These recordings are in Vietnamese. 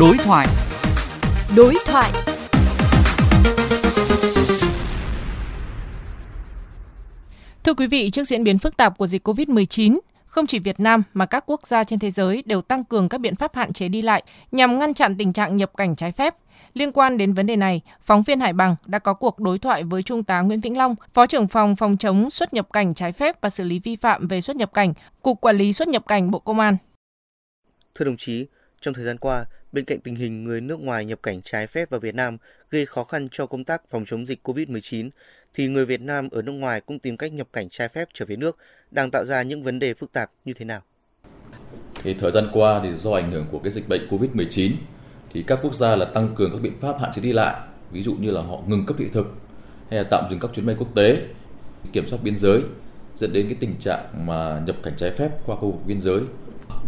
Đối thoại. Đối thoại. Thưa quý vị, trước diễn biến phức tạp của dịch COVID-19, không chỉ Việt Nam mà các quốc gia trên thế giới đều tăng cường các biện pháp hạn chế đi lại nhằm ngăn chặn tình trạng nhập cảnh trái phép. Liên quan đến vấn đề này, phóng viên Hải Bằng đã có cuộc đối thoại với Trung tá Nguyễn Vĩnh Long, Phó trưởng phòng phòng chống xuất nhập cảnh trái phép và xử lý vi phạm về xuất nhập cảnh, Cục Quản lý xuất nhập cảnh Bộ Công an. Thưa đồng chí, trong thời gian qua, bên cạnh tình hình người nước ngoài nhập cảnh trái phép vào Việt Nam gây khó khăn cho công tác phòng chống dịch COVID-19, thì người Việt Nam ở nước ngoài cũng tìm cách nhập cảnh trái phép trở về nước, đang tạo ra những vấn đề phức tạp như thế nào? Thì thời gian qua thì do ảnh hưởng của cái dịch bệnh COVID-19 thì các quốc gia là tăng cường các biện pháp hạn chế đi lại, ví dụ như là họ ngừng cấp thị thực hay là tạm dừng các chuyến bay quốc tế, kiểm soát biên giới dẫn đến cái tình trạng mà nhập cảnh trái phép qua khu vực biên giới,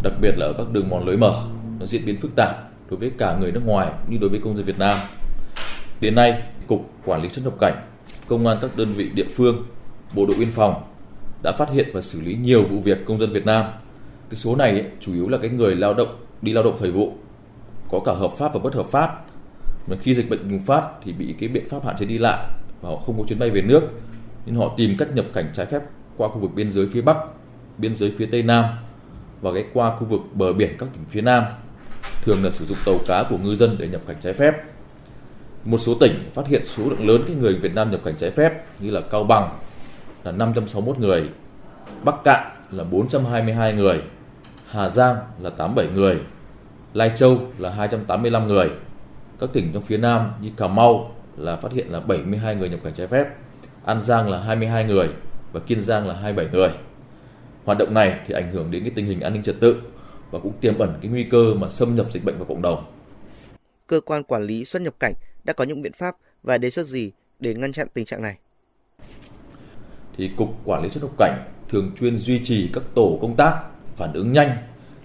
đặc biệt là ở các đường mòn lối mở nó diễn biến phức tạp đối với cả người nước ngoài như đối với công dân Việt Nam. Đến nay, Cục Quản lý xuất nhập cảnh, Công an các đơn vị địa phương, Bộ đội biên phòng đã phát hiện và xử lý nhiều vụ việc công dân Việt Nam. Cái số này ấy, chủ yếu là cái người lao động đi lao động thời vụ, có cả hợp pháp và bất hợp pháp. Mà khi dịch bệnh bùng phát thì bị cái biện pháp hạn chế đi lại và họ không có chuyến bay về nước nên họ tìm cách nhập cảnh trái phép qua khu vực biên giới phía Bắc, biên giới phía Tây Nam và cái qua khu vực bờ biển các tỉnh phía Nam thường là sử dụng tàu cá của ngư dân để nhập cảnh trái phép. Một số tỉnh phát hiện số lượng lớn cái người Việt Nam nhập cảnh trái phép như là Cao Bằng là 561 người, Bắc Cạn là 422 người, Hà Giang là 87 người, Lai Châu là 285 người. Các tỉnh trong phía Nam như Cà Mau là phát hiện là 72 người nhập cảnh trái phép, An Giang là 22 người và Kiên Giang là 27 người. Hoạt động này thì ảnh hưởng đến cái tình hình an ninh trật tự và cũng tiềm ẩn cái nguy cơ mà xâm nhập dịch bệnh vào cộng đồng. Cơ quan quản lý xuất nhập cảnh đã có những biện pháp và đề xuất gì để ngăn chặn tình trạng này? Thì Cục Quản lý xuất nhập cảnh thường xuyên duy trì các tổ công tác phản ứng nhanh,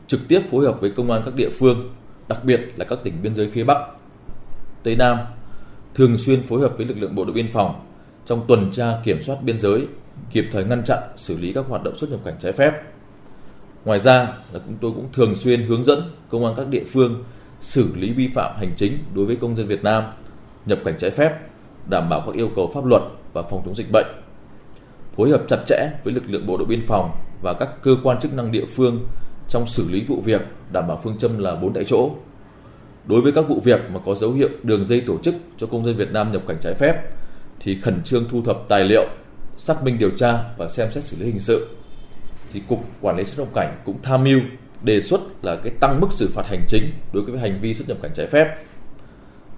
trực tiếp phối hợp với công an các địa phương, đặc biệt là các tỉnh biên giới phía Bắc, Tây Nam, thường xuyên phối hợp với lực lượng bộ đội biên phòng trong tuần tra kiểm soát biên giới, kịp thời ngăn chặn, xử lý các hoạt động xuất nhập cảnh trái phép. Ngoài ra là chúng tôi cũng thường xuyên hướng dẫn công an các địa phương xử lý vi phạm hành chính đối với công dân Việt Nam nhập cảnh trái phép, đảm bảo các yêu cầu pháp luật và phòng chống dịch bệnh. Phối hợp chặt chẽ với lực lượng bộ đội biên phòng và các cơ quan chức năng địa phương trong xử lý vụ việc đảm bảo phương châm là bốn tại chỗ. Đối với các vụ việc mà có dấu hiệu đường dây tổ chức cho công dân Việt Nam nhập cảnh trái phép thì khẩn trương thu thập tài liệu, xác minh điều tra và xem xét xử lý hình sự. Thì cục quản lý xuất nhập cảnh cũng tham mưu đề xuất là cái tăng mức xử phạt hành chính đối với hành vi xuất nhập cảnh trái phép.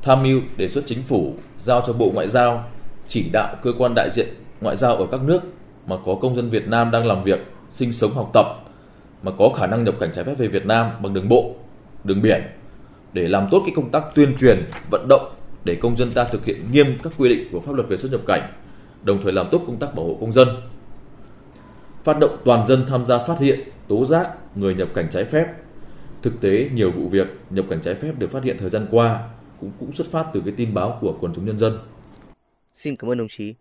Tham mưu đề xuất chính phủ giao cho Bộ Ngoại giao chỉ đạo cơ quan đại diện ngoại giao ở các nước mà có công dân Việt Nam đang làm việc, sinh sống học tập mà có khả năng nhập cảnh trái phép về Việt Nam bằng đường bộ, đường biển để làm tốt cái công tác tuyên truyền, vận động để công dân ta thực hiện nghiêm các quy định của pháp luật về xuất nhập cảnh, đồng thời làm tốt công tác bảo hộ công dân. Phát động toàn dân tham gia phát hiện, tố giác người nhập cảnh trái phép. Thực tế nhiều vụ việc nhập cảnh trái phép được phát hiện thời gian qua cũng cũng xuất phát từ cái tin báo của quần chúng nhân dân. Xin cảm ơn đồng chí.